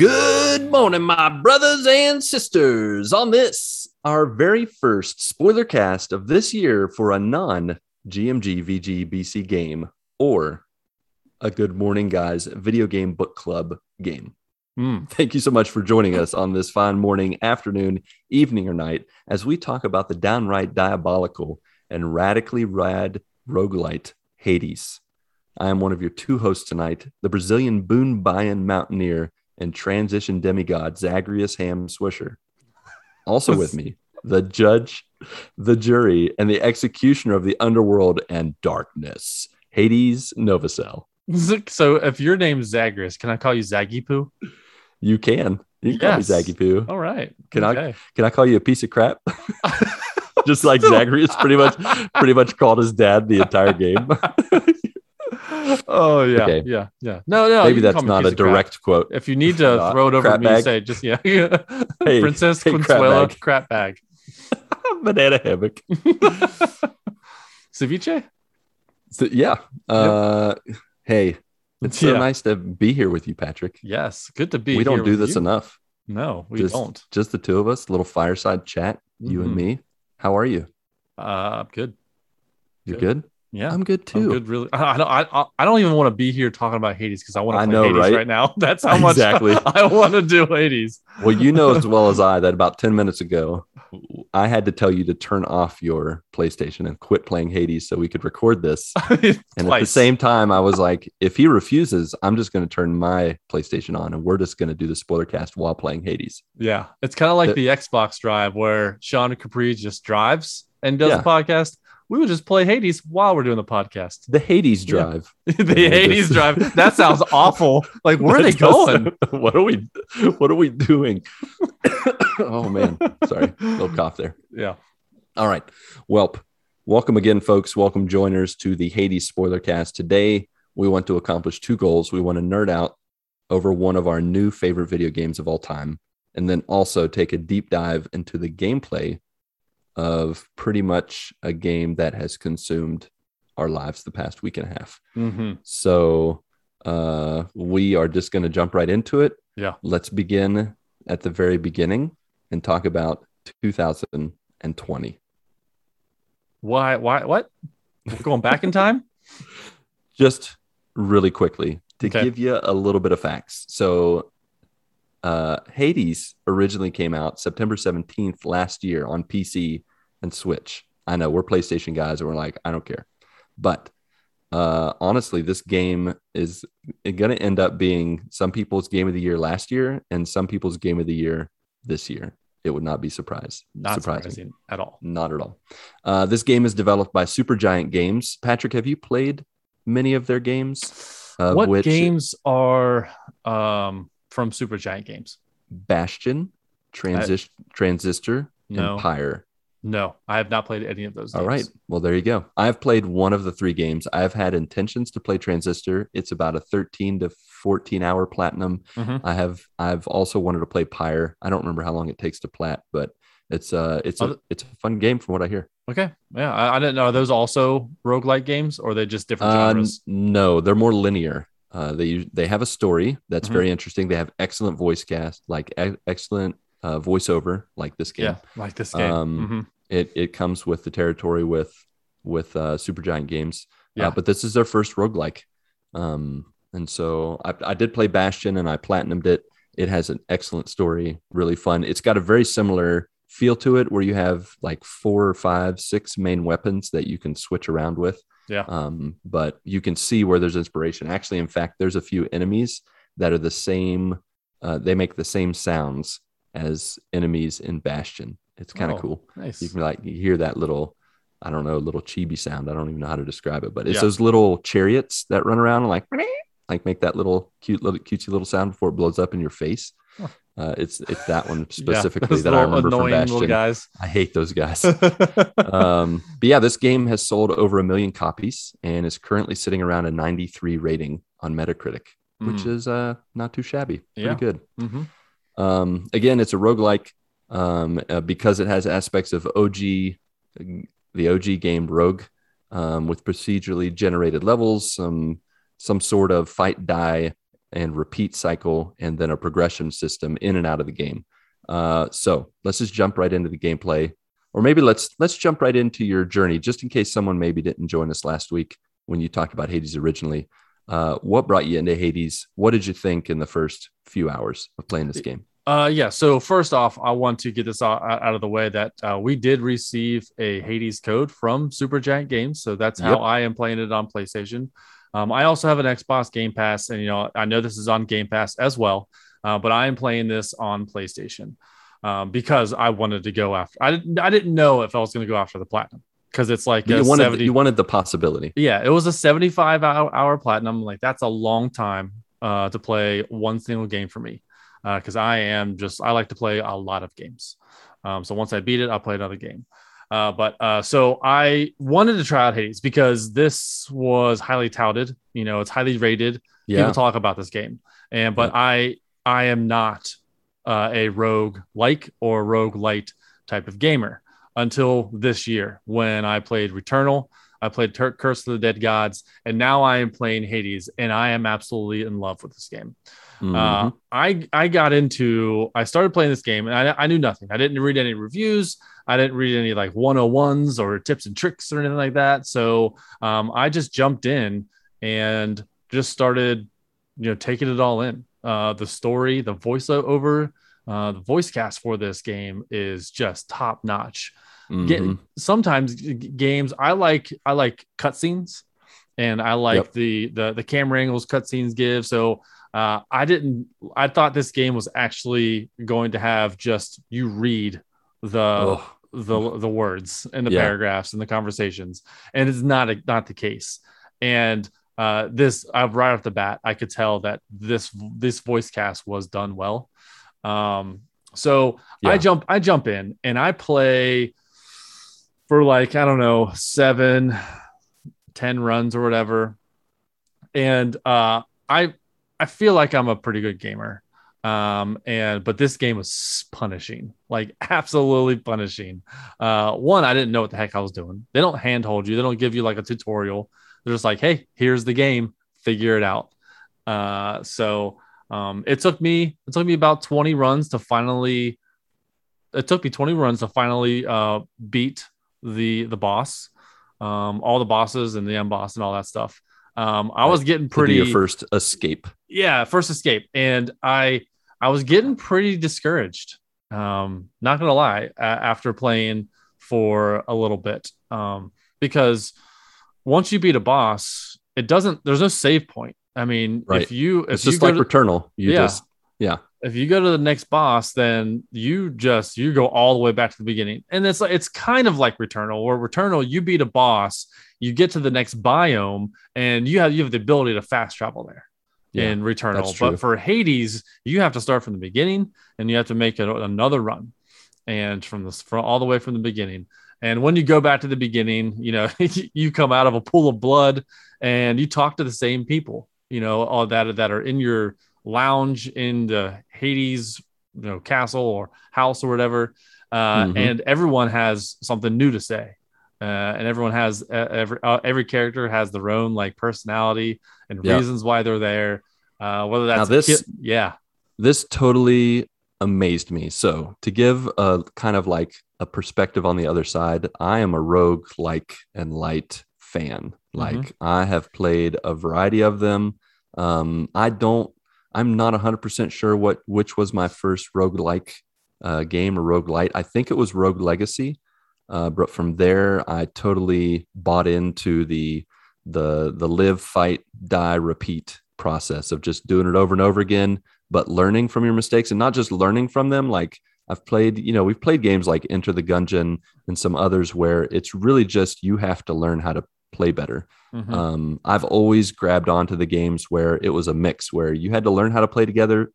Good morning, my brothers and sisters. On this, our very first spoiler cast of this year for a non GMG VG BC game or a Good Morning Guys video game book club game. Mm. Thank you so much for joining us on this fine morning, afternoon, evening, or night as we talk about the downright diabolical and radically rad roguelite Hades. I am one of your two hosts tonight, the Brazilian boon Bayan mountaineer and transition demigod Zagreus Ham Swisher. Also with me, the judge, the jury, and the executioner of the underworld and darkness, Hades Novosel. So if your name's Zagreus, can I call you Zaggy Poo? You can. You can Yes. call me Zaggy Poo. All right. Can I- Can I call you a piece of crap? Just like Zagreus pretty much pretty much called his dad the entire game. Oh yeah, Okay. yeah, yeah. No, no. Maybe that's not a direct quote. If you need to Uh, throw it over me, bag. say just yeah. Hey, Princess hey, crap bag. crap bag. Banana hammock. Ceviche. So, yeah. Uh, hey, it's so Yeah. nice to be here with you, Patrick. Yes, good to be. Here. We don't do this you. enough. No, we just, don't. Just the two of us, little fireside chat, you and Mhm. me. How are you? Uh, I'm good. You Good. good? Yeah, I'm good I'm too. good. Really, I I don't. I, I don't even want to be here talking about Hades because I want to play know, Hades right? right? now. That's how much Exactly. I want to do Hades. Well, you know as well as I that about 10 minutes ago, I had to tell you to turn off your PlayStation and quit playing Hades so we could record this. And at the same time, I was like, if he refuses, I'm just going to turn my PlayStation on and we're just going to do the spoiler cast while playing Hades. Yeah, it's kind of like The- the, Xbox Drive where Sean Capri just drives and does Yeah. the podcast. We would just play Hades while we're doing the podcast. The Hades Yeah. drive. the Hades Drive. That sounds awful. Like where are they That going? what are we what are we doing? oh man. Sorry. Little cough there. Yeah. All right. Welp. Welcome again, folks. Welcome joiners to the Hades spoiler cast. Today, we want to accomplish two goals. We want to nerd out over one of our new favorite video games of all time, and then also take a deep dive into the gameplay of pretty much a game that has consumed our lives the past week and a half. hmm So uh, we are just going to jump right into it. Yeah. Let's begin at the very beginning and talk about 2020. Why? Why? What? We're going back in time? Just really quickly to Okay. give you a little bit of facts. So, uh, Hades originally came out September 17th last year on PC and Switch. I know we're PlayStation guys and we're like, I don't care. But uh, honestly, this game is going to end up being some people's game of the year last year and some people's game of the year this year. It would not be surprised. Not surprising. surprising at all. Not at all. Uh, this game is developed by Supergiant Games. Patrick, have you played many of their games? Of what which games are um, from Supergiant Games? Bastion, Transis- Transistor, No. and Pyre. No, I have not played any of those. All games. right. Well, there you go. I've played one of the three games. I've had intentions to play Transistor. It's about a 13 to 14 hour platinum. Mhm. I have I've also wanted to play Pyre. I don't remember how long it takes to plat, but it's uh it's a it's a fun game from what I hear. Okay. Yeah. I, I didn't know. Are those also roguelike games or are they just different Uh, genres? no, they're more linear. Uh, they they have a story that's Mhm. very interesting. They have excellent voice cast, like e- excellent uh, voiceover, like this game. Yeah. Like this game. Um, Mhm. It it comes with the territory with with uh, Supergiant Games. Uh, Yeah. but this is their first roguelike. Um, and so I, I did play Bastion and I platinumed it. It has an excellent story, really fun. It's got a very similar feel to it where you have like four or five, six main weapons that you can switch around with. Yeah. Um, but you can see where there's inspiration. Actually, in fact, there's a few enemies that are the same, uh, they make the same sounds as enemies in Bastion. It's kind of Oh, cool Nice. you can like you hear that little i don't know little chibi sound i don't even know how to describe it but it's Yeah. those little chariots that run around and like like make that little cute little cutesy little sound before it blows up in your face Huh. Uh, it's it's that one specifically those that i remember from bastion guys. i hate those guys um but yeah this game has sold over a million copies and is currently sitting around a 93 rating on metacritic which Mm. is uh not too shabby pretty Yeah. good Mhm. um, again, it's a roguelike um, uh, because it has aspects of OG, the OG game Rogue, um, with procedurally generated levels, some some sort of fight die and repeat cycle, and then a progression system in and out of the game. Uh, so let's just jump right into the gameplay, or maybe let's let's jump right into your journey, just in case someone maybe didn't join us last week when you talked about Hades originally. Uh, what brought you into Hades? What did you think in the first few hours of playing this game? Uh, yeah. So first off, I want to get this out, out of the way that uh, we did receive a Hades code from Supergiant Games, so that's how Yep. I am playing it on PlayStation. Um, I also have an Xbox Game Pass, and you know I know this is on Game Pass as well, uh, but I am playing this on PlayStation um, because I wanted to go after. I didn't. I didn't know if I was going to go after the platinum because it's like You wanted 70 you wanted the possibility. yeah, it was a 75 hour, hour platinum. Like that's a long time uh, to play one single game for me because I am just I like to play a lot of games. Um, so once I beat it, I'll play another game. Uh, but uh, so I wanted to try out Hades because this was highly touted. You know, it's highly rated. Yeah, People talk about this game, and but I I am not uh, a rogue like or rogue light type of gamer until this year when I played Returnal. I played Tur- Curse of the Dead Gods, and now I am playing Hades, and I am absolutely in love with this game. Mhm. Uh, I I got into I started playing this game and I, I knew nothing. I didn't read any reviews. I didn't read any like 101s or tips and tricks or anything like that. So um, I just jumped in and just started, you know, taking it all in. Uh, the story, the voiceover, uh, the voice cast for this game is just top notch get Mhm. sometimes g- games I like I like cutscenes and I like Yep. the the the camera angles cutscenes give. So uh, I didn't I thought this game was actually going to have just you read the Oh, the the words and the Yeah. paragraphs and the conversations, and it's not a, not the case. And uh, this, uh, right off the bat, I could tell that this this voice cast was done well. Um, so I jump I jump in and I play for like I don't know seven, ten runs or whatever, and uh, I I feel like I'm a pretty good gamer. Um, and but this game was punishing, like absolutely punishing. Uh, one, I didn't know what the heck I was doing. They don't handhold you, they don't give you like a tutorial. They're just like, hey, here's the game, figure it out. Uh, so um, it took me it took me about 20 runs to finally. It took me 20 runs to finally uh, beat the the boss, um, all the bosses and the end boss and all that stuff. Um, I was getting pretty your first escape. Yeah first escape and i i was getting pretty discouraged um not gonna lie uh, after playing for a little bit um because once you beat a boss it doesn't there's no save point i mean Right. if you if It's you just like to, Returnal. You Yeah. just yeah. if you go to the next boss then you just you go all the way back to the beginning and it's like it's kind of like returnal where returnal you beat a boss you get to the next biome and you have you have the ability to fast travel there Yeah, in Returnal. But for Hades, you have to start from the beginning and you have to make it another run, and from this from all the way from the beginning. And when you go back to the beginning, you know you come out of a pool of blood and you talk to the same people, you know, all that that are in your lounge in the Hades, you know, castle or house or whatever, uh, Mhm. and everyone has something new to say. Uh, and everyone has uh, every uh, every character has their own like personality and Yeah. reasons why they're there. Uh, whether that's this- ki- yeah, This totally amazed me. So to give a kind of like a perspective on the other side, I am a rogue like and light fan. Like I have played a variety of them. Um, I don't. I'm not 100% sure what which was my first roguelike uh, game or roguelite. I think it was Rogue Legacy. Uh, but from there, I totally bought into the the the live, fight, die, repeat process of just doing it over and over again, but learning from your mistakes and not just learning from them. Like I've played, you know, we've played games like Enter the Gungeon and some others where it's really just you have to learn how to play better. Mhm. Um, I've always grabbed onto the games where it was a mix where you had to learn how to play together,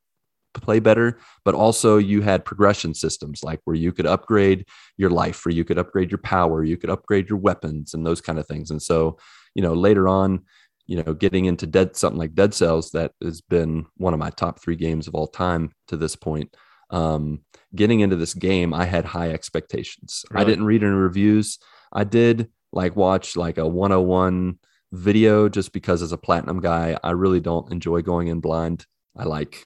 play better, but also you had progression systems like where you could upgrade your life, where you could upgrade your power, you could upgrade your weapons and those kind of things. And so, you know, later on, you know, getting into dead something like Dead Cells, that has been one of my top three games of all time to this point. Um, getting into this game, I had high expectations. I didn't read any reviews. I did like watch like a 101 video just because as a platinum guy, I really don't enjoy going in blind. I like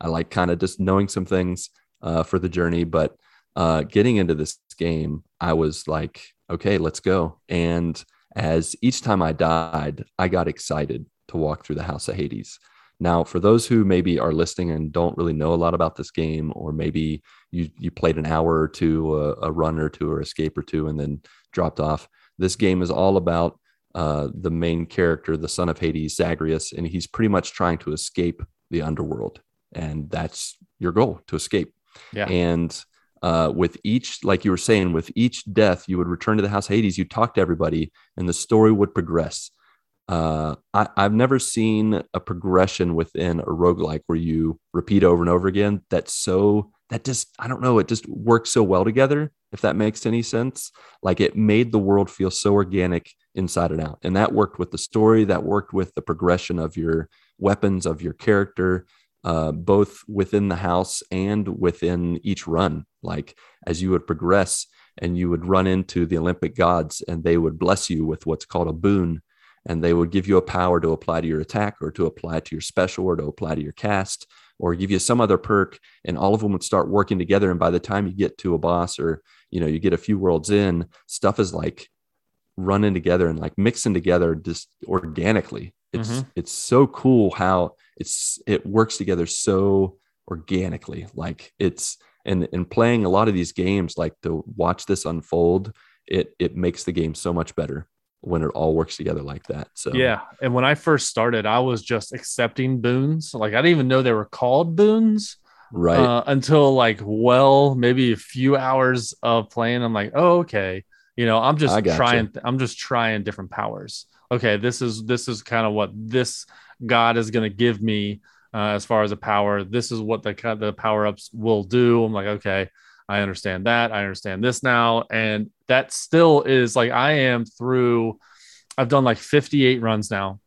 I like kind of just knowing some things uh, for the journey, but uh, getting into this game, I was like, okay, let's go. And as each time I died, I got excited to walk through the House of Hades. Now, for those who maybe are listening and don't really know a lot about this game, or maybe you you played an hour or two, a, a run or two, or escape or two, and then dropped off, this game is all about uh, the main character, the son of Hades, Zagreus, and he's pretty much trying to escape the underworld, and that's your goal to escape. Yeah. And uh, with each, like you were saying, with each death, you would return to the house Hades, you talk to everybody, and the story would progress. Uh, I, have never seen a progression within a roguelike where you repeat over and over again. That's so, that just, I don't know, it just works so well together, if that makes any sense. Like it made the world feel so organic inside and out. And that worked with the story, that worked with the progression of your weapons, of your character, uh, both within the house and within each run. Like as you would progress and you would run into the Olympic gods and they would bless you with what's called a boon and they would give you a power to apply to your attack or to apply to your special or to apply to your cast or give you some other perk and all of them would start working together and by the time you get to a boss or you know you get a few worlds in stuff is like running together and like mixing together just organically it's mm-hmm. it's so cool how it's it works together so organically like it's and and playing a lot of these games like to watch this unfold it it makes the game so much better when it all works together like that. So yeah, and when I first started, I was just accepting boons. Like I didn't even know they were called boons, right? Uh, until like well, maybe a few hours of playing. I'm like, oh okay, you know, I'm just trying. I'm just trying different powers. Okay, this is this is kind of what this god is going to give me uh, as far as a power. This is what the the power ups will do. I'm like, okay. I understand that. I understand this now. And that still is like I am through, I've done like 58 runs now.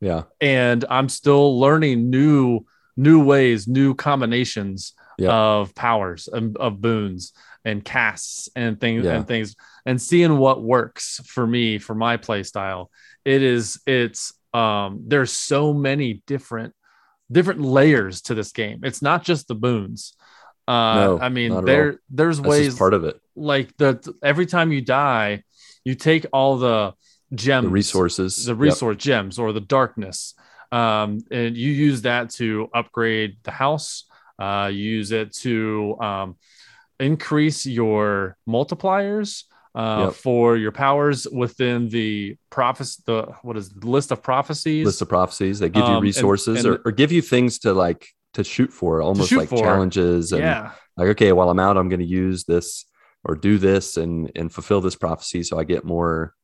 Yeah. And I'm still learning new, new ways, new combinations yeah. of powers and of boons and casts and things yeah. and things and seeing what works for me for my play style. It is, it's, um, there's so many different different layers to this game. It's not just the boons. Uh, no, I mean, there there's That's ways part of it. Like the every time you die, you take all the gems, the resources, the resource yep. gems, or the darkness, um, and you use that to upgrade the house. Uh, you use it to um, increase your multipliers. Uh, yep. for your powers within the prophecy, the what is the list of prophecies? List of prophecies that give you um, resources and, and, or, or give you things to like to shoot for, almost shoot like for. challenges and yeah. like, okay, while I'm out, I'm going to use this or do this and and fulfill this prophecy so I get more,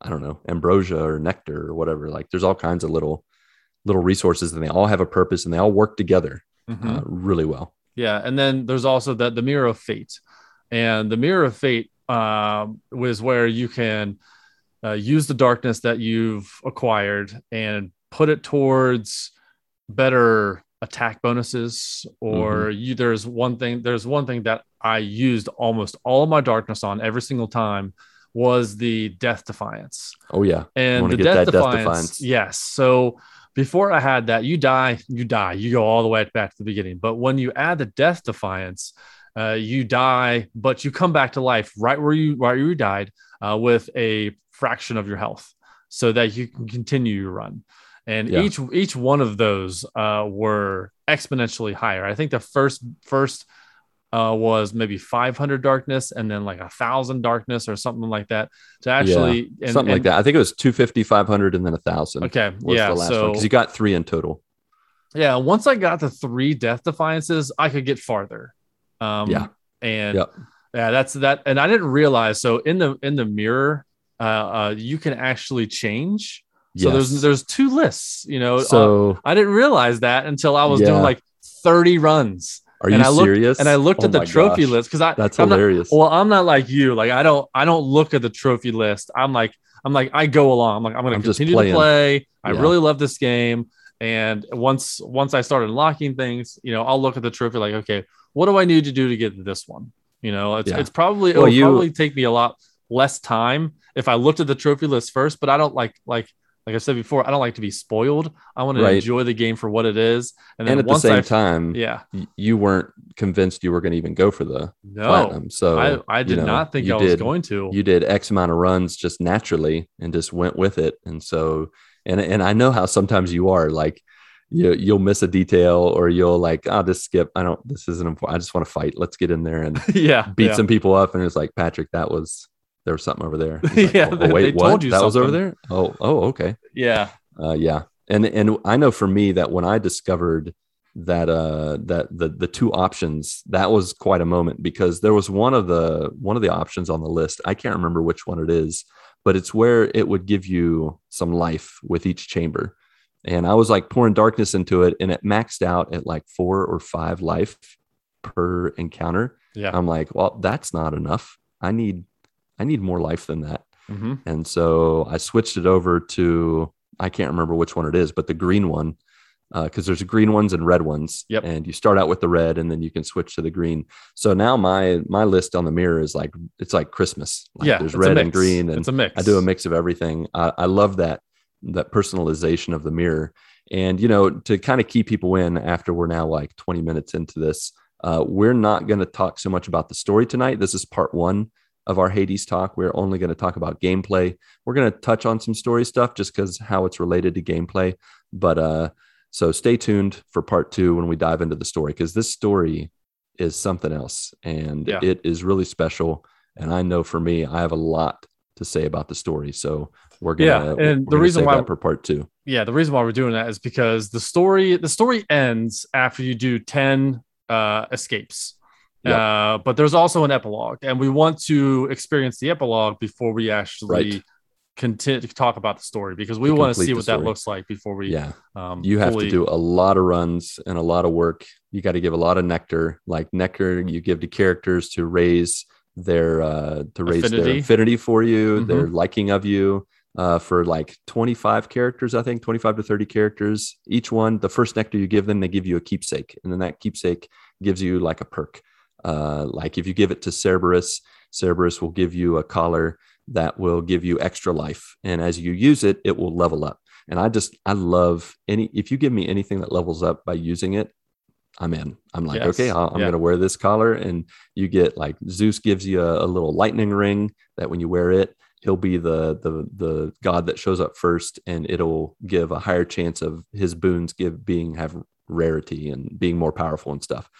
I don't know, ambrosia or nectar or whatever. Like there's all kinds of little little resources and they all have a purpose and they all work together mm-hmm. uh, really well. Yeah, and then there's also the the mirror of fate, and the mirror of fate um, was where you can uh, use the darkness that you've acquired and put it towards better attack bonuses or mm-hmm. you there's one thing there's one thing that I used almost all of my darkness on every single time was the death defiance. Oh yeah. And the death defiance, death defiance, yes. So before I had that, you die, you die, you go all the way back to the beginning. But when you add the death defiance, uh, you die, but you come back to life right where you right where you died uh, with a fraction of your health, so that you can continue your run and yeah. each each one of those uh, were exponentially higher. I think the first first uh, was maybe 500 darkness and then like a thousand darkness or something like that to actually yeah, something and, like that. I think it was 250, 500, and then a thousand. Okay, yeah, so because you got three in total. Yeah, once I got the three death defiances, I could get farther. Um, yeah, and yep. yeah, that's that. And I didn't realize so in the in the mirror, uh, uh you can actually change so yes. there's there's two lists, you know. So uh, I didn't realize that until I was yeah. doing like 30 runs. Are you and I looked, serious? And I looked oh at the trophy gosh. list because I that's I'm hilarious. Not, well, I'm not like you. Like I don't I don't look at the trophy list. I'm like I'm like I go along. I'm like I'm going to continue to play. I yeah. really love this game. And once once I started unlocking things, you know, I'll look at the trophy like, okay, what do I need to do to get this one? You know, it's yeah. it's probably it will you, probably take me a lot less time if I looked at the trophy list first. But I don't like like like I said before, I don't like to be spoiled. I want to Right. enjoy the game for what it is. And then And, at the same I, time, yeah, you weren't convinced you were going to even go for the no, platinum. So I, I you did know, not think you I was did- going to. You did X amount of runs just naturally and just went with it. And so, and and I know how sometimes you are like. You, you'll miss a detail or you'll like ah, i'll just skip i don't this isn't important i just want to fight let's get in there and yeah, beat yeah. some people up and it's like patrick that was there was something over there. Like, Yeah, oh, they- wait they what? told you that was over there? Oh oh okay. Yeah, uh, yeah, and and I know for me that when I discovered that uh that the the two options that was quite a moment because there was one of the one of the options on the list. I can't remember which one it is but it's where it would give you some life with each chamber. And I was like pouring darkness into it and it maxed out at like four or five life per encounter. Yeah. I'm like well that's not enough. I need I need more life than that hmm and so I switched it over to I can't remember which one it is, but the green one, because there's green ones and red ones. Yep. And you start out with the red, and then you can switch to the green. So now my my list on the mirror is like it's like Christmas. Like yeah, there's red and green, and it's a mix. I do a mix of everything. I, I love that that personalization of the mirror. And you know, to kind of keep people in after we're now like 20 minutes into this, uh, we're not going to talk so much about the story tonight. This is part one of our Hades talk. We're only going to talk about gameplay. We're going to touch on some story stuff just because how it's related to gameplay. But uh, so stay tuned for part two when we dive into the story because this story is something else and Yeah. it is really special. And I know for me, I have a lot to say about the story. So we're gonna Yeah, and the reason why- for part two. yeah the reason why we're doing that is because the story the story ends after you do 10 uh escapes Yep. uh but there's also an epilogue and we want to experience the epilogue before we actually Right. continue to talk about the story because we To want to see what that looks like before we Yeah. um you have fully- to do a lot of runs and a lot of work. You got to give a lot of nectar, like nectar you give to characters to raise their uh to raise Affinity. their affinity for you, Mhm. their liking of you. Uh, for like 25 characters, I think 25 to 30 characters each one. The first nectar you give them, they give you a keepsake, and then that keepsake gives you like a perk. Uh, like if you give it to Cerberus, Cerberus will give you a collar that will give you extra life, and as you use it, it will level up. And I just I love any if you give me anything that levels up by using it, I'm in. I'm like, Yes. okay, I'll, I'm Yeah. gonna wear this collar, and you get like Zeus gives you a, a little lightning ring that when you wear it, he'll be the the the god that shows up first, and it'll give a higher chance of his boons give being have rarity and being more powerful and stuff.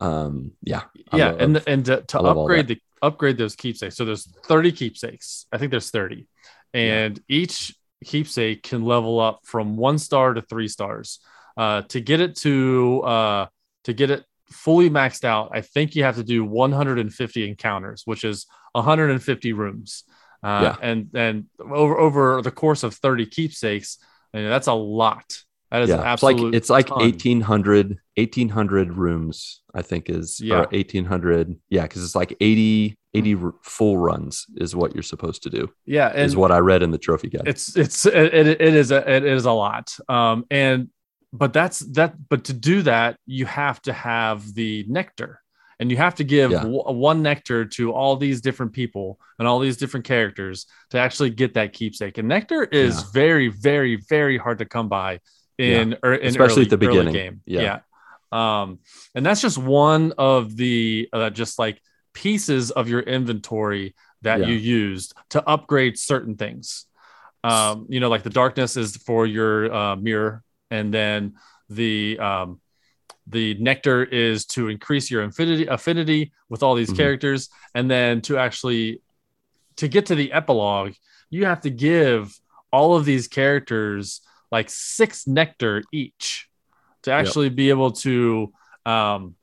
Um, yeah, I yeah love- and and to, to I love all upgrade the upgrade those keepsakes. So there's 30 keepsakes. I think there's 30 and each keepsake can level up from one star to three stars. Uh to get it to uh to get it fully maxed out i think you have to do 150 encounters which is 150 rooms. Uh Yeah. and and over over the course of 30 keepsakes and that's a lot that is yeah, it's like it's like ton. 1800 1800 rooms i think is Yeah. or 1800 yeah because it's like 80 80 r- full runs is what you're supposed to do yeah is what i read in the trophy guide it's it's it, it, it is a it is a lot um and but that's that but to do that you have to have the nectar and you have to give Yeah. w- one nectar to all these different people and all these different characters to actually get that keepsake and nectar is Yeah. very very very hard to come by in, er, in Especially early- at the beginning. game Yeah. yeah um and that's just one of the uh, just like pieces of your inventory that Yeah. you used to upgrade certain things um you know like the darkness is for your uh, mirror and then the um the nectar is to increase your affinity affinity with all these Mhm. characters and then to actually to get to the epilogue you have to give all of these characters like six nectar each to actually be able to um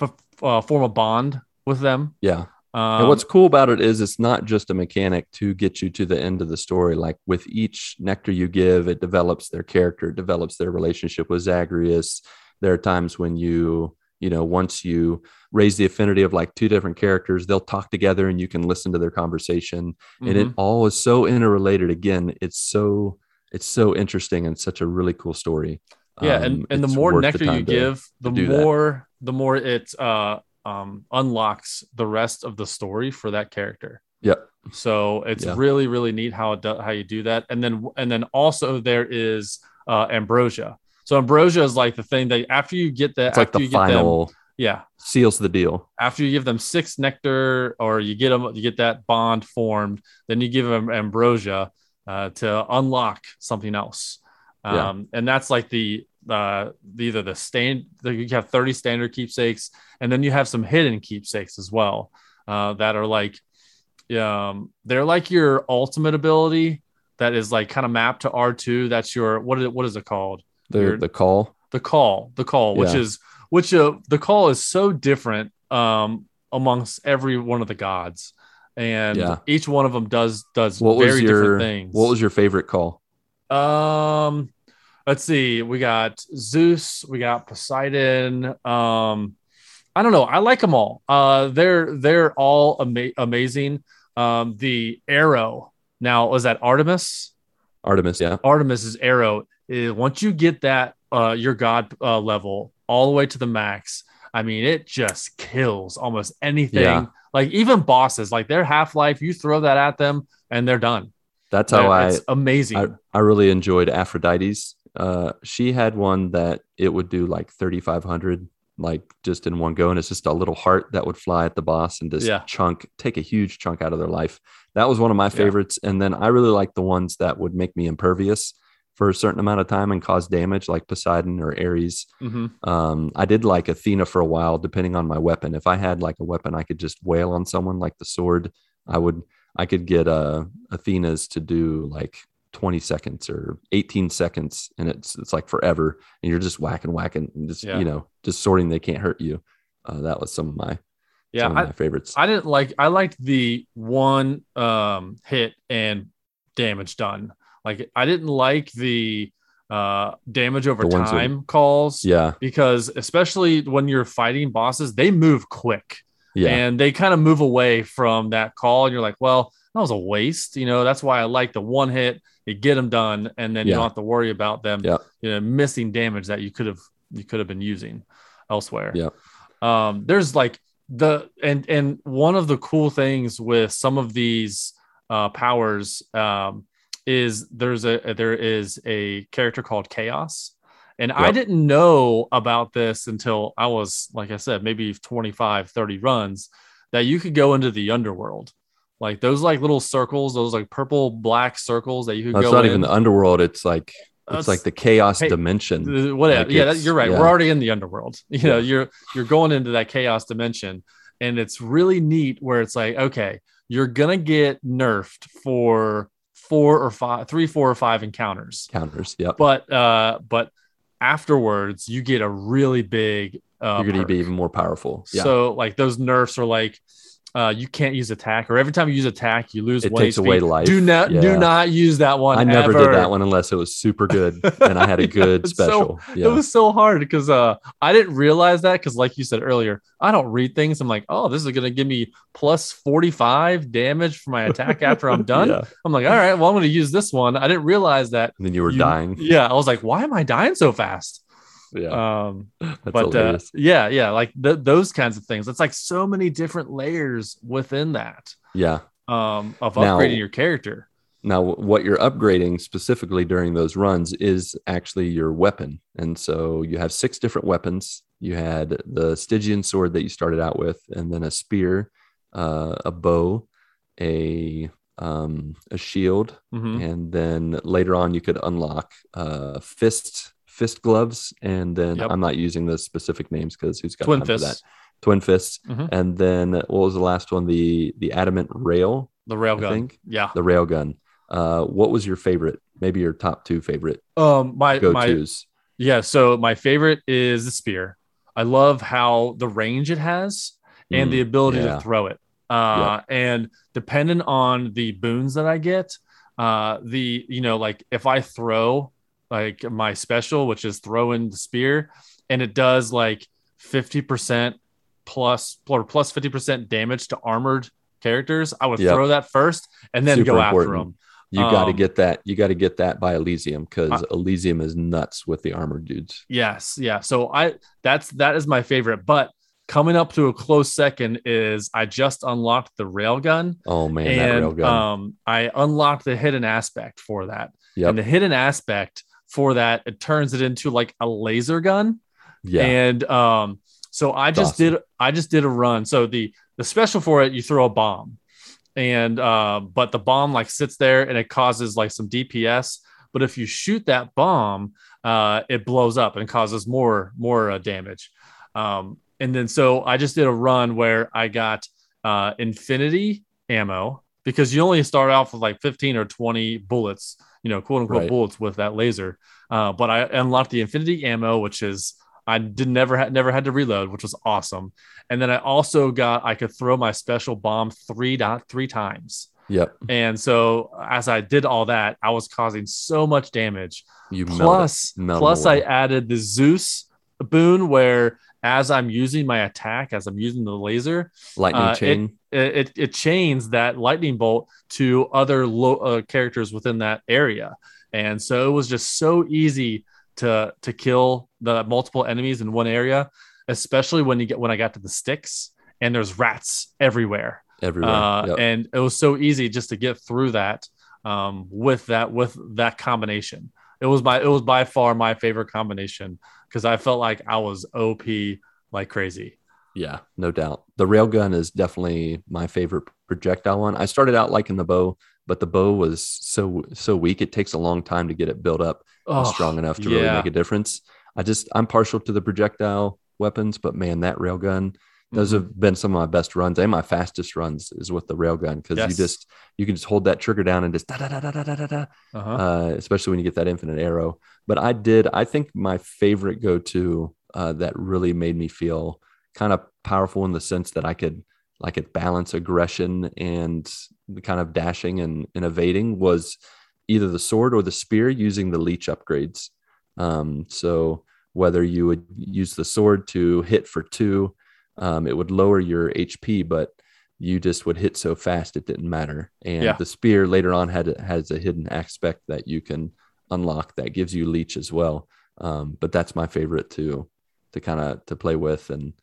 f- uh, form a bond with them. Yeah. Um, and what's cool about it is it's not just a mechanic to get you to the end of the story. Like with each nectar you give it develops their character it develops their relationship with zagreus. There are times when you you know once you raise the affinity of like two different characters they'll talk together and you can listen to their conversation. And it mhm. all is so interrelated. Again it's so it's so interesting and such a really cool story yeah Um, and, and the more nectar you time to- give the that. more the more it uh um unlocks the rest of the story for that character Yep. So it's Yeah. really really neat how it do, how you do that. And then and then also there is uh, ambrosia. So ambrosia is like the thing that after you get that It's like the you get them, final yeah seals the deal. after you give them six nectar or you get them you get that bond formed then you give them ambrosia uh, to unlock something else. Um, Yeah. and that's like the uh, the- either the stand you have 30 standard keepsakes and then you have some hidden keepsakes as well uh, that are like um, they're like your ultimate ability that is like kind of mapped to r2 that's your what is it what is it called? The Your- the call. the call the call which is which uh, the call is so different um amongst every one of the gods and Yeah. each one of them does does What very your different things what was your favorite call? um let's see we got zeus we got poseidon um i don't know i like them all uh they're they're all ama- amazing um the arrow now was that artemis Artemis, yeah. Artemis's arrow is once you get that uh your god uh, level all the way to the max i mean it just kills almost anything Yeah. like even bosses like their half-life you throw that at them and they're done That's how I it's amazing I, I really enjoyed Aphrodite's. Uh, she had one that it would do like 3,500, like just in one go. And it's just a little heart that would fly at the boss and just Yeah. chunk, take a huge chunk out of their life. That was one of my Yeah. favorites. And then I really like the ones that would make me impervious for a certain amount of time and cause damage, like Poseidon or Ares. Mhm. Um, I did like Athena for a while, depending on my weapon. If I had like a weapon I could just wail on someone, like the sword, I would I could get uh Athena's to do like 20 seconds or 18 seconds, and it's it's like forever, and you're just whacking, whacking, and just Yeah. you know, just sorting they can't hurt you. Uh, that was some of my yeah some of I, my favorites. I didn't like i liked the one um hit and damage done like i didn't like the uh damage over ones that- time calls yeah, because especially when you're fighting bosses they move quick. Yeah, and they kind of move away from that call and you're like well that was a waste. You know that's why i like the one hit you get them done and then you don't have to worry about them Yeah. you know missing damage that you could have you could have been using elsewhere. Yeah. um there's like the and and one of the cool things with some of these uh powers um is there's a there is a character called chaos and i didn't know about this until i was like i said maybe 25 30 runs that you could go into the underworld like those like little circles those like purple black circles that you could that's go not in. even the underworld. It's like it's like the chaos Hey, dimension. Whatever. Like yeah, that, you're right. yeah. We're already in the underworld. You know, Yeah. you're you're going into that chaos dimension, and it's really neat where it's like, okay, you're gonna get nerfed for four or five, three, four or five encounters, Counters. yeah. but uh, but afterwards you get a really big. Uh, You're gonna be even more powerful. Yeah. So like those nerfs are like. Uh, you can't use attack, or every time you use attack, you lose It takes HP. away life. Do not, do not use that one. I never ever. did that one unless it was super good and I had a Yeah, good so- special. yeah. It was so hard because uh, I didn't realize that because, like you said earlier, I don't read things. I'm like, oh, this is going to give me plus 45 damage for my attack after I'm done. Yeah. I'm like, all right, well, I'm going to use this one. I didn't realize that. And then you were you- dying. Yeah, I was like, why am I dying so fast? Yeah. Um, but uh, yeah, yeah, like th- those kinds of things. It's like so many different layers within that yeah. um, of Now- upgrading your character. Now, what you're upgrading specifically during those runs is actually your weapon. And so you have six different weapons. You had the Stygian sword that you started out with, and then a spear, uh, a bow, a um, a shield, Mhm. and then later on you could unlock uh, fist fist gloves. And then Yep. I'm not using the specific names because who's got Twin time for that? fists, Twin fists. Mhm. And then what was the last one? The the adamant rail, the I railgun. think Yeah. the rail gun. Uh, what was your favorite? Maybe your top two favorite Um, my go my. Yeah, so my favorite is the spear. I love how the range it has and the ability Mm, yeah. to throw it. Uh, and depending on the boons that I get, uh, the you know, like if I throw like my special, which is throwing the spear, and it does like 50% plus or plus 50% damage to armored characters, I would Yep. throw that first and then Super go after important. them. You got to um, get that. You got to get that by Elysium because Elysium is nuts with the armored dudes. Yes, yeah. So I that's that is my favorite, but coming up to a close second is I just unlocked the railgun. Oh man, that railgun. um, I unlocked the hidden aspect for that. Yep. And the hidden aspect for that, it turns it into like a laser gun. yeah. And um, so I just awesome. did I just did a run. So the the special for it, you throw a bomb, and uh, but the bomb like sits there and it causes like some DPS. But if you shoot that bomb, uh, it blows up and causes more more uh, damage. Um, and then so I just did a run where I got uh, infinity ammo because you only start off with like 15 or 20 bullets, you know, quote unquote Right. bullets with that laser. Uh, but I unlocked the infinity ammo, which is I did never had never had to reload, which was awesome. And then I also got I could throw my special bomb three dot three times. yep. And so as I did all that, I was causing so much damage. You melt it. Plus, melt plus away. I added the Zeus boon where as I'm using my attack, as I'm using the laser, lightning uh, chain. it, it, it chains that lightning bolt to other low, uh, characters within that area. And so it was just so easy to to kill the multiple enemies in one area, especially when you get when I got to the Styx and there's rats everywhere. everywhere. Uh, Yep. and it was so easy just to get through that um, with that with that combination. It was my it was by far my favorite combination because I felt like I was OP like crazy. Yeah, no doubt. The railgun is definitely my favorite projectile one. I started out liking the bow, but the bow was so so weak. It takes a long time to get it built up Oh, strong enough to really make a difference. I just I'm partial to the projectile weapons, but man, that railgun, those Mhm. have been some of my best runs and my fastest runs is with the railgun because Yes. you just you can just hold that trigger down and just da da da da da da da, da uh-huh. uh, especially when you get that infinite arrow. But I did, I think my favorite go to uh, that really made me feel kind of powerful in the sense that I could like it balance aggression and the kind of dashing and, and evading was either the sword or the spear using the leech upgrades. Um, so whether you would use the sword to hit for two, um, it would lower your HP, but you just would hit so fast it didn't matter. And Yeah. the spear later on had has a hidden aspect that you can unlock that gives you leech as well. Um, but that's my favorite to to kind of to play with and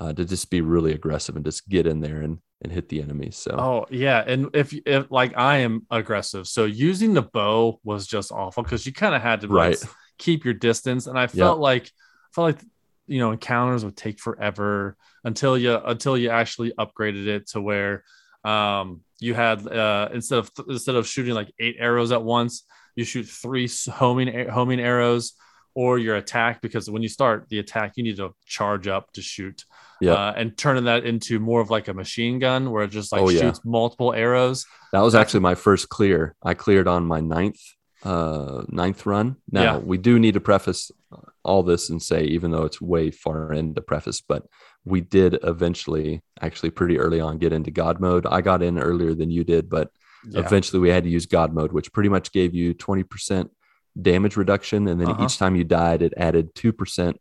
uh, to just be really aggressive and just get in there and and hit the enemies. So Oh yeah, and if if like I am aggressive, so using the bow was just awful because you kind of had to Right. keep your distance, and I felt like I felt like you know encounters would take forever until you until you actually upgraded it to where um you had uh instead of instead of shooting like eight arrows at once, you shoot three homing homing arrows or your attack because when you start the attack you need to charge up to shoot Yeah. uh, and turning that into more of like a machine gun where it just like Oh, yeah. shoots multiple arrows. That was actually my first clear. I cleared on my ninth uh ninth run. Now Yeah. we do need to preface all this and say, even though it's way far into preface, but we did eventually actually pretty early on get into God mode. I got in earlier than you did, but Yeah. eventually we had to use God mode, which pretty much gave you 20% damage reduction. And then Uh-huh. each time you died, it added 2%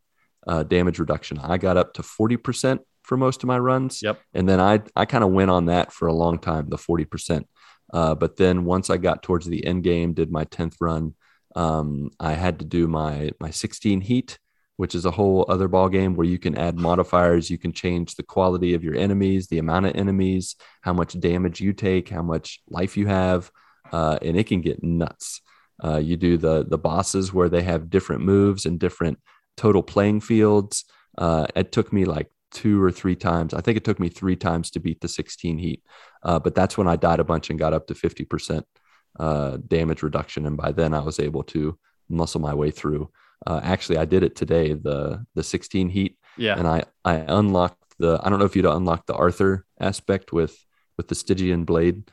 uh, damage reduction. I got up to 40% for most of my runs. Yep. And then I, I kind of went on that for a long time, the 40%. Uh, but then once I got towards the end game, did my 10th run, um, I had to do my, my 16 heat, which is a whole other ball game where you can add modifiers. You can change the quality of your enemies, the amount of enemies, how much damage you take, how much life you have, uh, and it can get nuts. Uh, you do the the bosses where they have different moves and different total playing fields. Uh, it took me like two or three times. I think it took me three times to beat the 16 heat, uh, but that's when I died a bunch and got up to 50% uh, damage reduction, and by then I was able to muscle my way through. Uh, actually, I did it today, the the 16 heat, yeah. and I I unlocked the I don't know if you'd unlock the Arthur aspect with with the Stygian blade,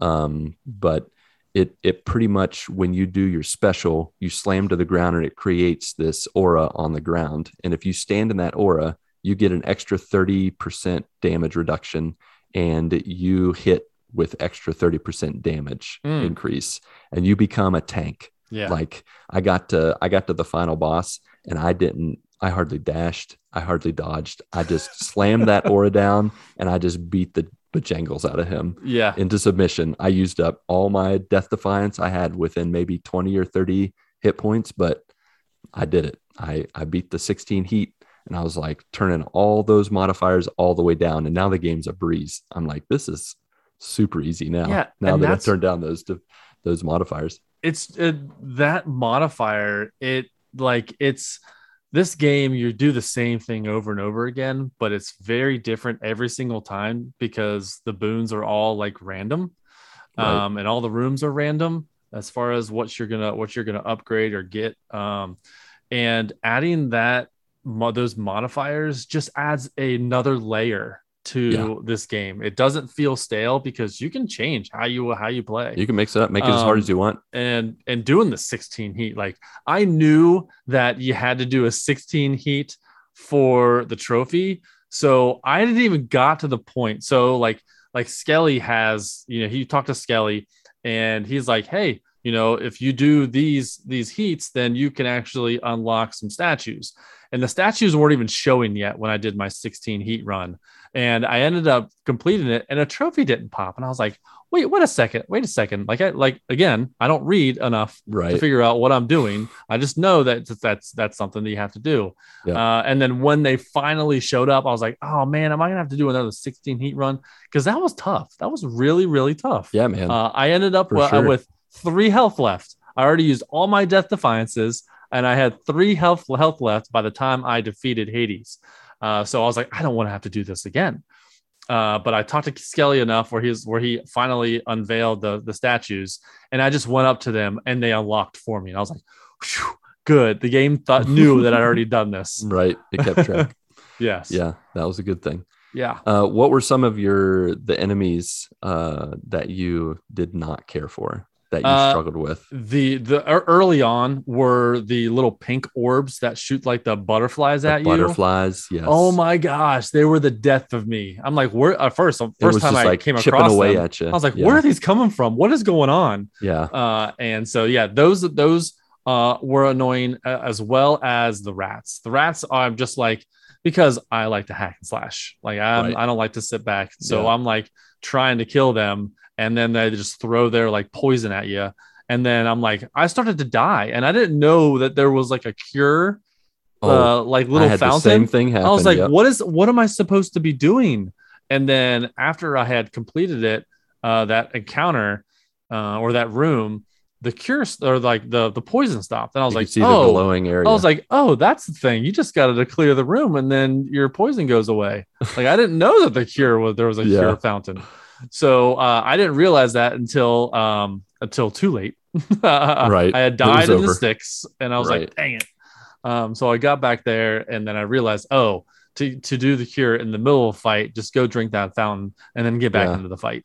um, but it it pretty much when you do your special, you slam to the ground and it creates this aura on the ground, and if you stand in that aura, you get an extra thirty percent damage reduction, and you hit with extra thirty percent damage Mm. increase, and you become a tank yeah. like i got to i got to the final boss and i didn't i hardly dashed i hardly dodged i just slammed that aura down and i just beat the bejangles out of him yeah. into submission i used up all my death defiance i had within maybe 20 or 30 hit points but i did it i i beat the 16 heat and I was like turning all those modifiers all the way down, and now the game's a breeze. I'm like, this is super easy now. Yeah, now that I've turned down those those modifiers. it's uh, that modifier it like it's this game you do the same thing over and over again but it's very different every single time because the boons are all like random Right. um and all the rooms are random as far as what you're gonna what you're gonna upgrade or get um and adding that those modifiers just adds another layer to Yeah. this game. It doesn't feel stale because you can change how you how you play. You can mix it up, make it as hard Um, as you want. and and doing the 16 heat like i knew that you had to do a 16 heat for the trophy so i didn't even got to the point. So like like skelly has you know he talked to skelly and he's like hey you know if you do these these heats then you can actually unlock some statues. And the statues weren't even showing yet when i did my 16 heat run and i ended up completing it and a trophy didn't pop and i was like wait wait a second wait a second like i like again i don't read enough to figure out what i'm doing i just know that that's that's something that you have to do Yeah. uh, and then when they finally showed up i was like oh man am i gonna have to do another 16 heat run because that was tough that was really really tough Yeah, man. uh, I ended up sure. with three health left. I already used all my death defiances, and I had three health health left by the time I defeated Hades. Uh, so I was like, I don't want to have to do this again. Uh, but I talked to Skelly enough where he's where he finally unveiled the the statues, and I just went up to them and they unlocked for me, and I was like, good. The game thought knew that I'd already done this. right. It kept track. Yes. yeah, that was a good thing. Yeah. Uh, what were some of your the enemies uh, that you did not care for that you Uh, struggled with? The the early on were the little pink orbs that shoot like the butterflies The at you. butterflies, yes. Oh my gosh, they were the death of me. I'm like, where at first, first time I like came across away them, at you. I was like, yeah. where are these coming from? What is going on? Yeah, Uh, and so yeah, those those uh were annoying uh, as well as the rats. The rats I'm just like because I like to hack and slash. Like I'm Right. I don't like to sit back. So Yeah. I'm like trying to kill them, and then they just throw their like poison at you. And then I'm like, I started to die, and I didn't know that there was like a cure, oh, uh, like I little had fountain. the same thing happen. I was like, yep. what is what am I supposed to be doing? And then after I had completed it, uh, that encounter uh, or that room, the cure or like the the poison stopped. And I was You like, see the oh, glowing area. I was like, oh, that's the thing. You just got to clear the room, and then your poison goes away. Like I didn't know that the cure was there was a Yeah. cure fountain. So uh, I didn't realize that until um, until too late. Right. I had died in the over. Styx, and I was Right. like, dang it. Um, so I got back there, and then I realized, oh, to to do the cure in the middle of a fight, just go drink that fountain, and then get back Yeah. into the fight.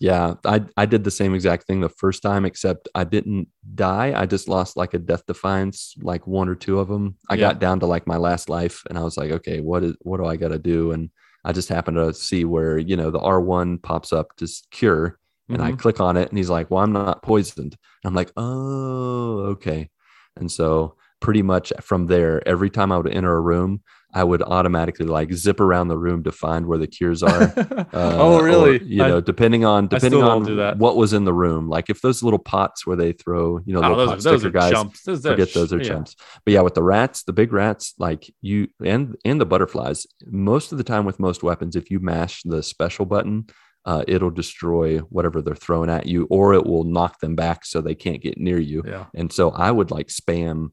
Yeah, I I did the same exact thing the first time, except I didn't die. I just lost like a death defiance, like one or two of them. I Yeah. got down to like my last life, and I was like, okay, what is what do I got to do? And I just happen to see where you know the R one pops up to cure, and I Mhm. click on it, and he's like, well, I'm not poisoned. And I'm like, oh, okay. And so pretty much from there, every time I would enter a room, I would automatically like zip around the room to find where the cures are. Uh, oh, really? or, you I- know, depending on depending on don't do that. what was in the room. Like if those little pots where they throw, you know, oh, those, those are guys. chumps. Those Forget those are yeah. chumps. But yeah, with the rats, the big rats, like you and and the butterflies, most of the time with most weapons, if you mash the special button, uh, it'll destroy whatever they're throwing at you, or it will knock them back so they can't get near you. Yeah. And so I would like spam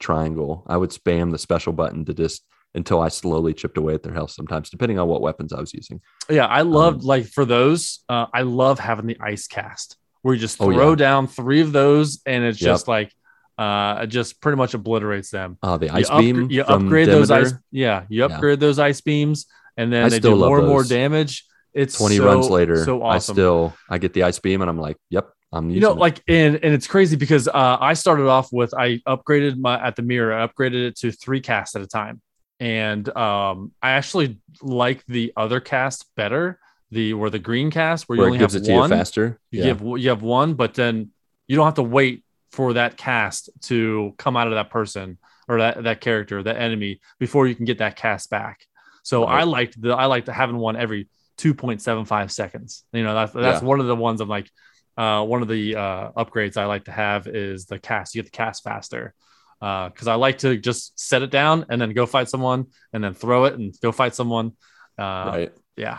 triangle. I would spam the special button to just until I slowly chipped away at their health sometimes, depending on what weapons I was using. Yeah, I loved Um, like for those, uh, I love having the ice cast where you just Oh, throw yeah. down three of those and it's Yep. just like uh it just pretty much obliterates them. Uh, the ice upgr- beam. you from upgrade those ice Demeter, yeah, you Yeah. upgrade those ice beams and then I they still do more and more damage. It's 20 so- runs later, So awesome. I still I get the ice beam and I'm like, yep, I'm you know it. like and and it's crazy because uh i started off with i upgraded my at the mirror i upgraded it to three casts at a time and um i actually like the other cast better the or the green cast where you only it gives have it to one you faster. you yeah. give you have one but then you don't have to wait for that cast to come out of that person or that that character that enemy before you can get that cast back so Right. i liked the i liked having one every 2.75 seconds you know that's that's Yeah. one of the ones i'm like uh one of the uh upgrades i like to have is the cast you get the cast faster because I like to just set it down and then go fight someone and then throw it and go fight someone. Uh, right. Yeah,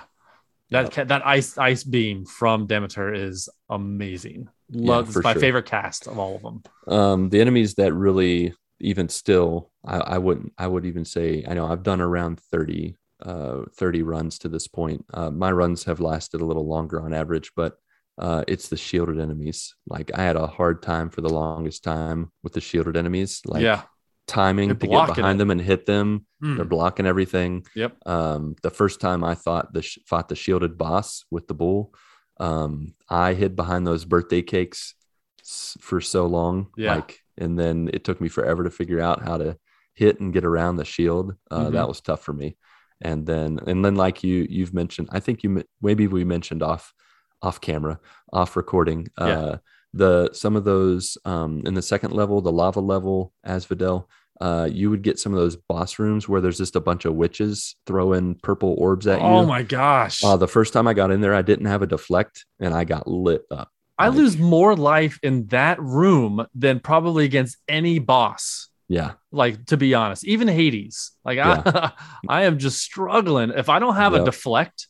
that Yep. that ice ice beam from Demeter is amazing. Love it's my sure. favorite cast of all of them. Um, the enemies that really, even still, I, I wouldn't, I would even say, I know I've done around 30, uh, 30 runs to this point. Uh, my runs have lasted a little longer on average, but uh, it's the shielded enemies. Like I had a hard time for the longest time with the shielded enemies. Like yeah, timing They're to get behind it. them and hit them. Mm. They're blocking everything. Yep. Um, the first time I thought the sh- fought the shielded boss with the bull, um, I hid behind those birthday cakes s- for so long. Yeah. Like, and then it took me forever to figure out how to hit and get around the shield. Uh, Mhm. That was tough for me. And then, and then, like you, you've mentioned, I think you maybe we mentioned off, off camera, off recording. Uh, The some of those um, in the second level, the lava level, Asphodel, uh, you would get some of those boss rooms where there's just a bunch of witches throwing purple orbs at you. Oh my gosh, Uh, the first time I got in there, I didn't have a deflect, and I got lit up. I like- lose more life in that room than probably against any boss. Yeah, Like to be honest, even Hades. Like I, I am just struggling. If I don't have a deflect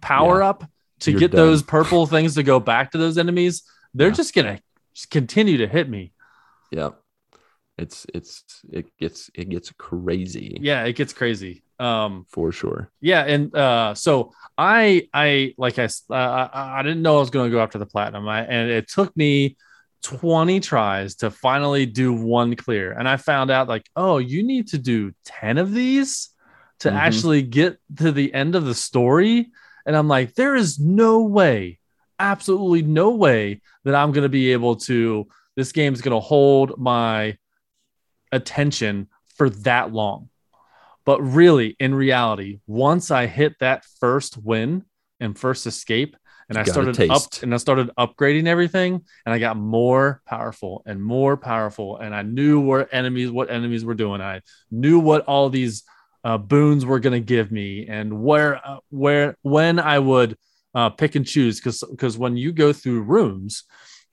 power up to You're get done. those purple things to go back to those enemies, they're Yeah. just gonna just continue to hit me. yeah. It's it's it gets it gets crazy Yeah, it gets crazy. Um, for sure. yeah, and uh, so I I like I uh, I, didn't know I was going to go after the platinum, I, and it took me 20 tries to finally do one clear, and I found out like, oh, you need to do 10 of these to Mhm. actually get to the end of the story, and I'm like, there is no way, absolutely no way that I'm going to be able to. This game's going to hold my attention for that long. But really, in reality, once I hit that first win and first escape, and I started up and I started upgrading everything, and I got more powerful and more powerful, and I knew where enemies, what enemies were doing. I knew what all these uh, boons were going to give me, and where, uh, where, when I would uh, pick and choose, because because when you go through rooms,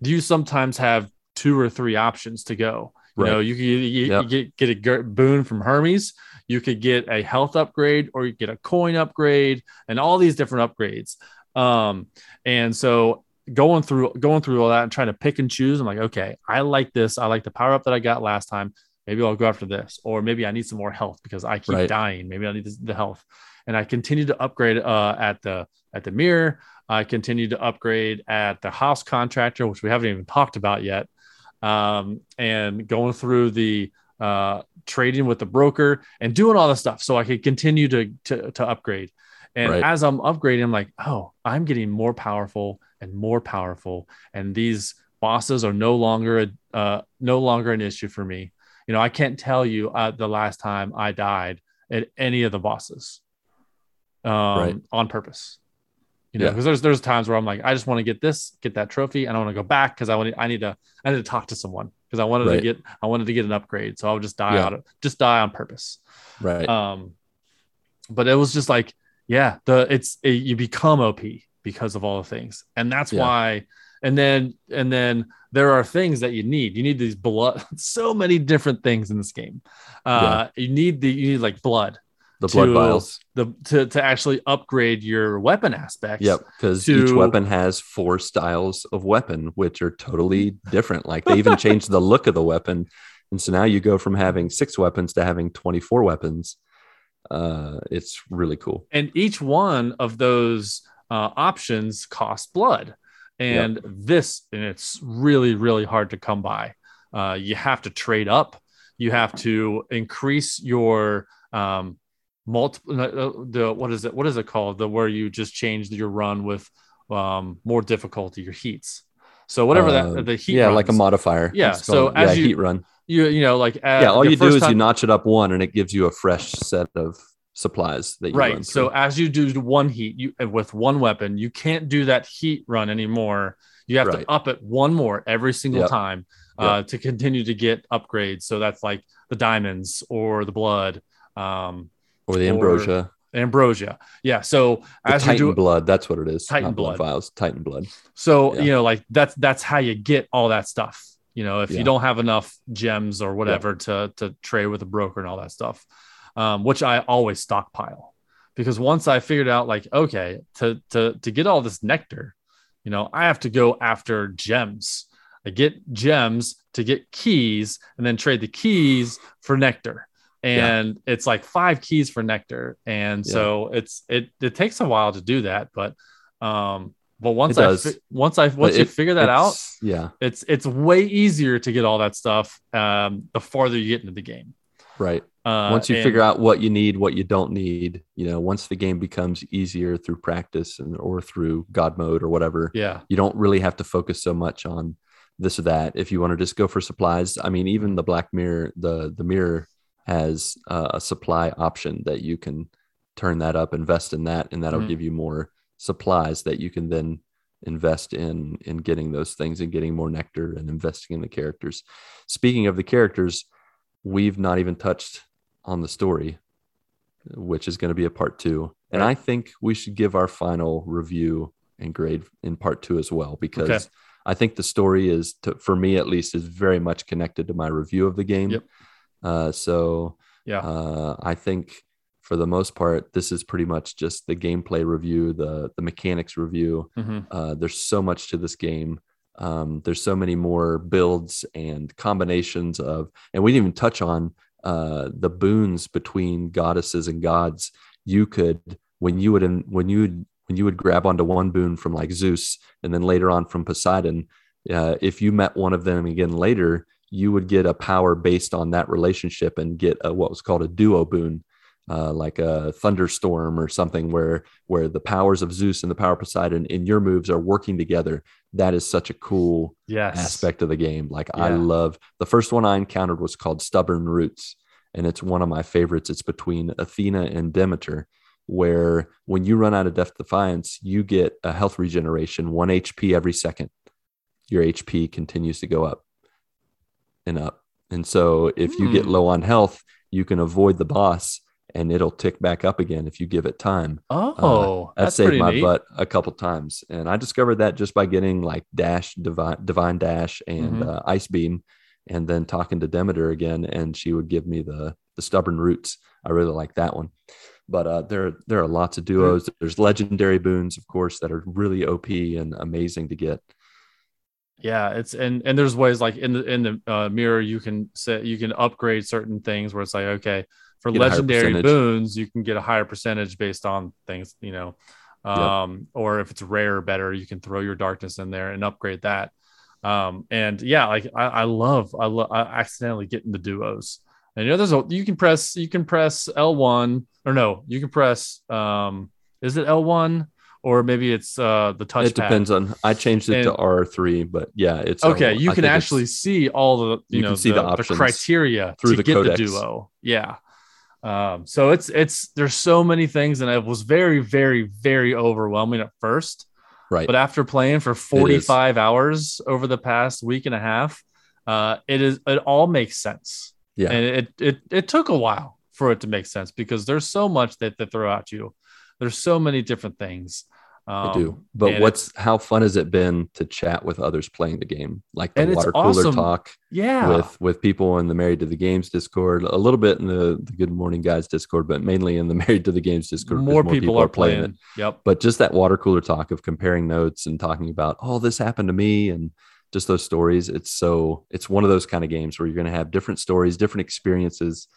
do you sometimes have two or three options to go. You Right. know, you could you, you Yep. get get a boon from Hermes. You could get a health upgrade, or you get a coin upgrade, and all these different upgrades. Um, and so going through going through all that and trying to pick and choose, I'm like, okay, I like this. I like the power up that I got last time. Maybe I'll go after this, or maybe I need some more health because I keep Right. dying. Maybe I need this, the health, and I continue to upgrade uh, at the at the mirror. I continue to upgrade at the house contractor, which we haven't even talked about yet um, and going through the uh, trading with the broker and doing all this stuff so I could continue to to, to upgrade. And Right. as I'm upgrading, I'm like, oh, I'm getting more powerful and more powerful, and these bosses are no longer a uh, no longer an issue for me. You know, I can't tell you uh, the last time I died at any of the bosses um, Right. on purpose. You know, Yeah. because there's there's times where I'm like, I just want to get this, get that trophy, and I want to go back because I want I need to I need to talk to someone because I wanted to get I wanted to get an upgrade, so I would just die Yeah. out of just die on purpose. Right. Um, but it was just like, yeah, the it's it, you become OP because of all the things, and that's Yeah. why. And then and then there are things that you need. You need these blood, so many different things in this game. Uh, you need the you need like blood the blood to- vials. the to to actually upgrade your weapon aspects. Yep, because each weapon has four styles of weapon, which are totally different. Like they even changed the look of the weapon, and so now you go from having six weapons to having twenty-four weapons. Uh, it's really cool. and each one of those uh, options cost blood and this and it's really really hard to come by. Uh, you have to trade up. You have to increase your um multiple the what is it what is it called? The where you just change your run with um more difficulty your heats. So whatever Uh, that the heat yeah, like a modifier. Yeah, so as yeah, you- heat run. you you know like uh, yeah, all you do is you notch it up one, and it gives you a fresh set of supplies that you right so as you do one heat you with one weapon you can't do that heat run anymore you have Right. to up it one more every single Yep. time uh, to continue to get upgrades so that's like the diamonds or the blood um or the or ambrosia, ambrosia yeah so the as you do blood. That's what it is. Titan blood files. Titan blood. so Yeah. you know like that's that's how you get all that stuff You know, if Yeah. you don't have enough gems or whatever to to trade with a broker and all that stuff, um, which I always stockpile because once I figured out like okay to to to get all this nectar, you know, I have to go after gems. I get gems to get keys and then trade the keys for nectar. And it's like five keys for nectar. And so it's it it takes a while to do that, but um but once I fi- once I once you figure that out, yeah, it's it's way easier to get all that stuff um the farther you get into the game. right. Uh, once you and- figure out what you need, what you don't need, you know, once the game becomes easier through practice and or through God mode or whatever, yeah, you don't really have to focus so much on this or that. If you want to just go for supplies, I mean, even the Black Mirror, the the mirror has uh, a supply option that you can turn that up, invest in that, and that'll Mhm. give you more supplies that you can then invest in in getting those things and getting more nectar and investing in the characters. Speaking of the characters, we've not even touched on the story, which is going to be a part two. And Right. I think we should give our final review and grade in part two as well, because Okay. I think the story is, to, for me at least, is very much connected to my review of the game. Yep. Uh, so yeah, uh, I think for the most part, this is pretty much just the gameplay review, the the mechanics review. Mhm. Uh, there's so much to this game. Um, there's so many more builds and combinations of, and we didn't even touch on uh, the boons between goddesses and gods. You could when you would when you would when you would grab onto one boon from like Zeus and then later on from Poseidon. Uh, if you met one of them again later, you would get a power based on that relationship and get a, what was called a duo boon uh, like a thunderstorm or something where where the powers of Zeus and the power of Poseidon in your moves are working together. That is such a cool yes, aspect of the game. Like I love the first one I encountered was called Stubborn Roots, and it's one of my favorites. It's between Athena and Demeter, where when you run out of Death Defiance, you get a health regeneration, one HP every second. Your HP continues to go up and up. And so if you get Hmm. low on health, you can avoid the boss and it'll tick back up again if you give it time. Oh, That that's saved my neat. butt a couple times. And I discovered that just by getting like Dash, Divine, Divine Dash, and Mhm. uh, Ice Beam, and then talking to Demeter again, and she would give me the the stubborn roots. I really like that one. But uh, there there are lots of duos. There's legendary boons, of course, that are really OP and amazing to get. Yeah, it's and and there's ways like in the in the uh, mirror you can set you can upgrade certain things where it's like okay for Get a higher legendary boons you can get a higher percentage based on things you know, um or if it's rare or better you can throw your darkness in there and upgrade that. Um and yeah, like I, I love I love I accidentally getting the duos. And you know there's a you can press you can press L1 or no you can press um is it L1 or maybe it's uh the touchpad. It depends on. I changed it to R three, but yeah, it's Okay, I you can actually see all the you, You know can see the, the options criteria through to the get codex. the duo. Yeah. Um, so it's it's there's so many things, and it was very very very overwhelming at first, right. but after playing for 45 hours over the past week and a half, uh, it is it all makes sense. Yeah. and it it it took a while for it to make sense because there's so much that they throw at you. There's so many different things. Um, I do. But what's how fun has it been to chat with others playing the game? Like the And it's water cooler awesome. talk yeah with with people in the Married to the Games Discord, a little bit in the, the Good Morning Guys Discord, but mainly in the Married to the Games Discord. more, people, are playing. it. Yep. But just that water cooler talk of comparing notes and talking about, oh, this happened to me and just those stories. It's so it's one of those kind of games where you're going to have different stories, different experiences.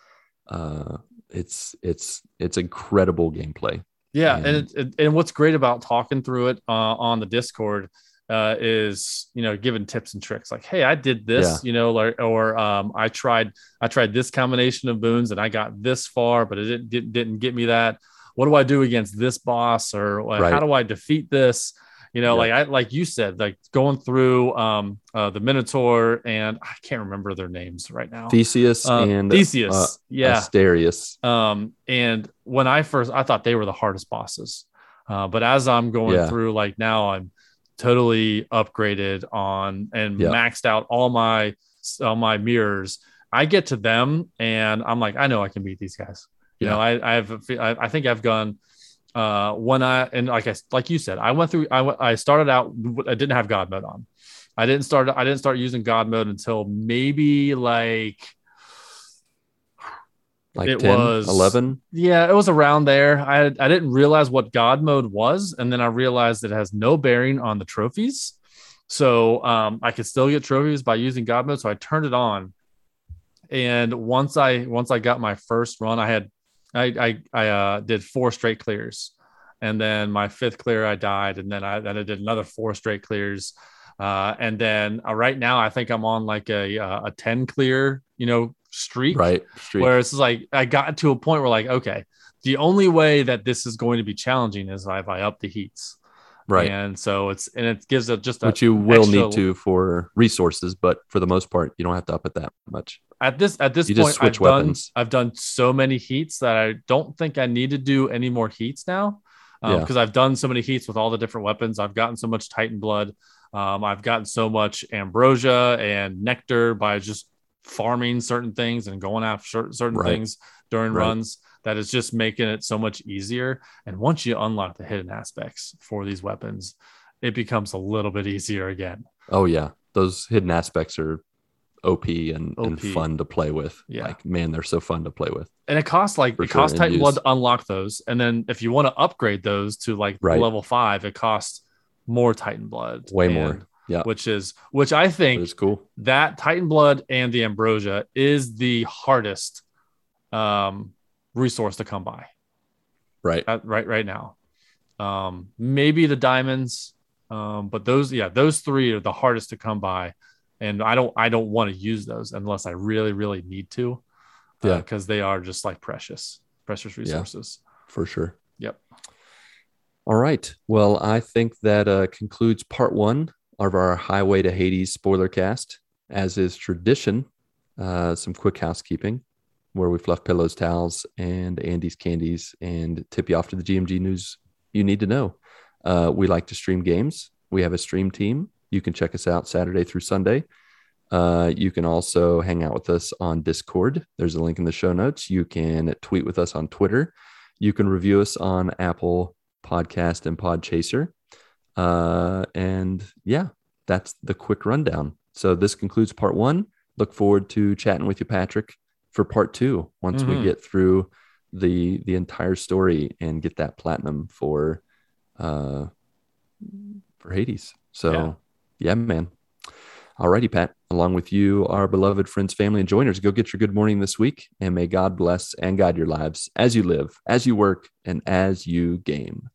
Uh, it's it's it's incredible gameplay. Yeah, And- and it, and what's great about talking through it uh, on the Discord uh, is you know giving tips and tricks like, hey, I did this, Yeah. you know, like or um, I tried I tried this combination of boons and I got this far, but it didn't didn't, didn't get me that. What do I do against this boss, or like, how do I defeat this? You know, Yeah. like I like you said, like going through um, uh, the Minotaur and I can't remember their names right now. Theseus Uh, and Theseus, uh, yeah. Asterius. Um, and when I first, I thought they were the hardest bosses. Uh, but as I'm going Yeah. through, like now, I'm totally upgraded on and Yeah. maxed out all my all my mirrors. I get to them and I'm like, I know I can beat these guys. You know, I I have a fe- I, I think I've gone uh, when I and like I like you said, I went through. I went, I started out. I didn't have God mode on. I didn't start. I didn't start using God mode until maybe like Like It 10, was- 11? yeah, it was around there. I I didn't realize what God mode was, and then I realized it has no bearing on the trophies. So um, I could still get trophies by using God mode. So I turned it on, and once I once I got my first run, I had I I, I uh, did four straight clears, and then my fifth clear I died, and then I then I did another four straight clears, uh, and then uh, right now I think I'm on like a uh, a ten clear you know streak, Right. Streak. where it's like I got to a point where like okay, the only way that this is going to be challenging is if I up the heats, right. And so it's and it gives it just a Which you will extra- need to for resources, but for the most part, you don't have to up it that much. At this at this You point I've done. I've done so many heats that I don't think I need to do any more heats now Yeah. because I've done so many heats with all the different weapons. I've gotten so much Titan blood. Um, I've gotten so much ambrosia and nectar by just farming certain things and going after certain, certain Right. things during Right. runs that is just making it so much easier. And once you unlock the hidden aspects for these weapons, it becomes a little bit easier again. Oh yeah, those hidden aspects are OP and, and fun to play with. Yeah. Like man, they're so fun to play with. and it costs like For it sure, costs Titan. Blood to unlock those, and then if you want to upgrade those to like Right. level five, it costs more Titan Blood, Way and- more. Yeah. which is which I think is cool. that Titan Blood and the Ambrosia is the hardest um, resource to come by Right. at, right right now. Um, maybe the diamonds, um, but those yeah those three are the hardest to come by, and I don't I don't want to use those unless I really really need to, Yeah. because they are just like precious precious resources. for sure. Yep. All right. Well, I think that uh, concludes part one of our Highway to Hades spoiler cast. As is tradition, uh, some quick housekeeping where we fluff pillows, towels, and Andes candies and tip you off to the GMG news you need to know. Uh, we like to stream games. We have a stream team. You can check us out Saturday through Sunday. Uh, you can also hang out with us on Discord. There's a link in the show notes. You can tweet with us on Twitter. You can review us on Apple Podcast and Podchaser. Uh, and yeah, that's the quick rundown. So this concludes part one. Look forward to chatting with you, Patrick, for part two once we Mhm. get through the the entire story and get that platinum for uh for Hades. So Yeah. Yeah, man. Alrighty, Pat. Along with you, our beloved friends, family, and joiners, go get your good morning this week, and may God bless and guide your lives as you live, as you work, and as you game.